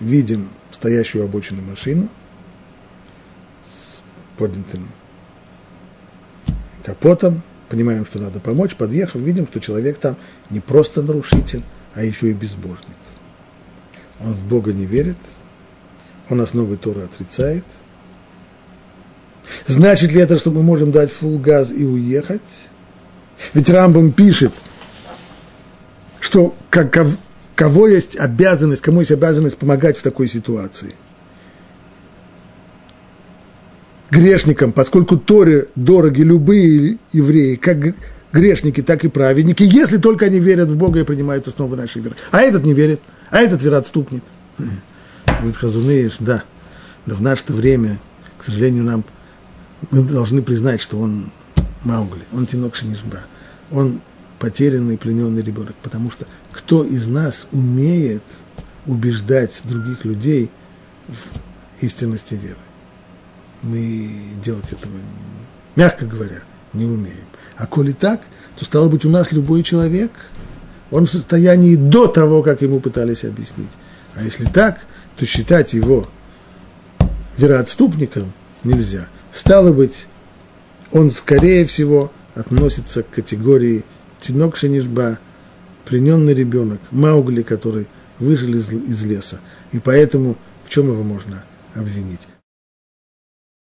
видим стоящую обочину машину с поднятым капотом, понимаем, что надо помочь, подъехав, видим, что человек там не просто нарушитель, а еще и безбожник. Он в Бога не верит, он основы Тора отрицает. Значит ли это, что мы можем дать фул газ и уехать? Ведь Рамбам пишет, что как, кого есть обязанность, кому есть обязанность помогать в такой ситуации. Грешникам, поскольку Торе дороги любые евреи, как грешники, так и праведники, если только они верят в Бога и принимают основы нашей веры. А этот не верит, а этот вероотступник. Говорит Хазунеиш, да, но в наше время, к сожалению, нам мы должны признать, что он Маугли, он Тинок Шинишба, он потерянный, плененный ребенок, потому что кто из нас умеет убеждать других людей в истинности веры? Мы делать этого, мягко говоря, не умеем. А коли так, то стало быть у нас любой человек, он в состоянии до того, как ему пытались объяснить. А если так, то считать его вероотступником нельзя. Стало быть, он, скорее всего, относится к категории тинок шенишба, плененный ребенок, Маугли, который выжил из, из леса. И поэтому в чем его можно обвинить?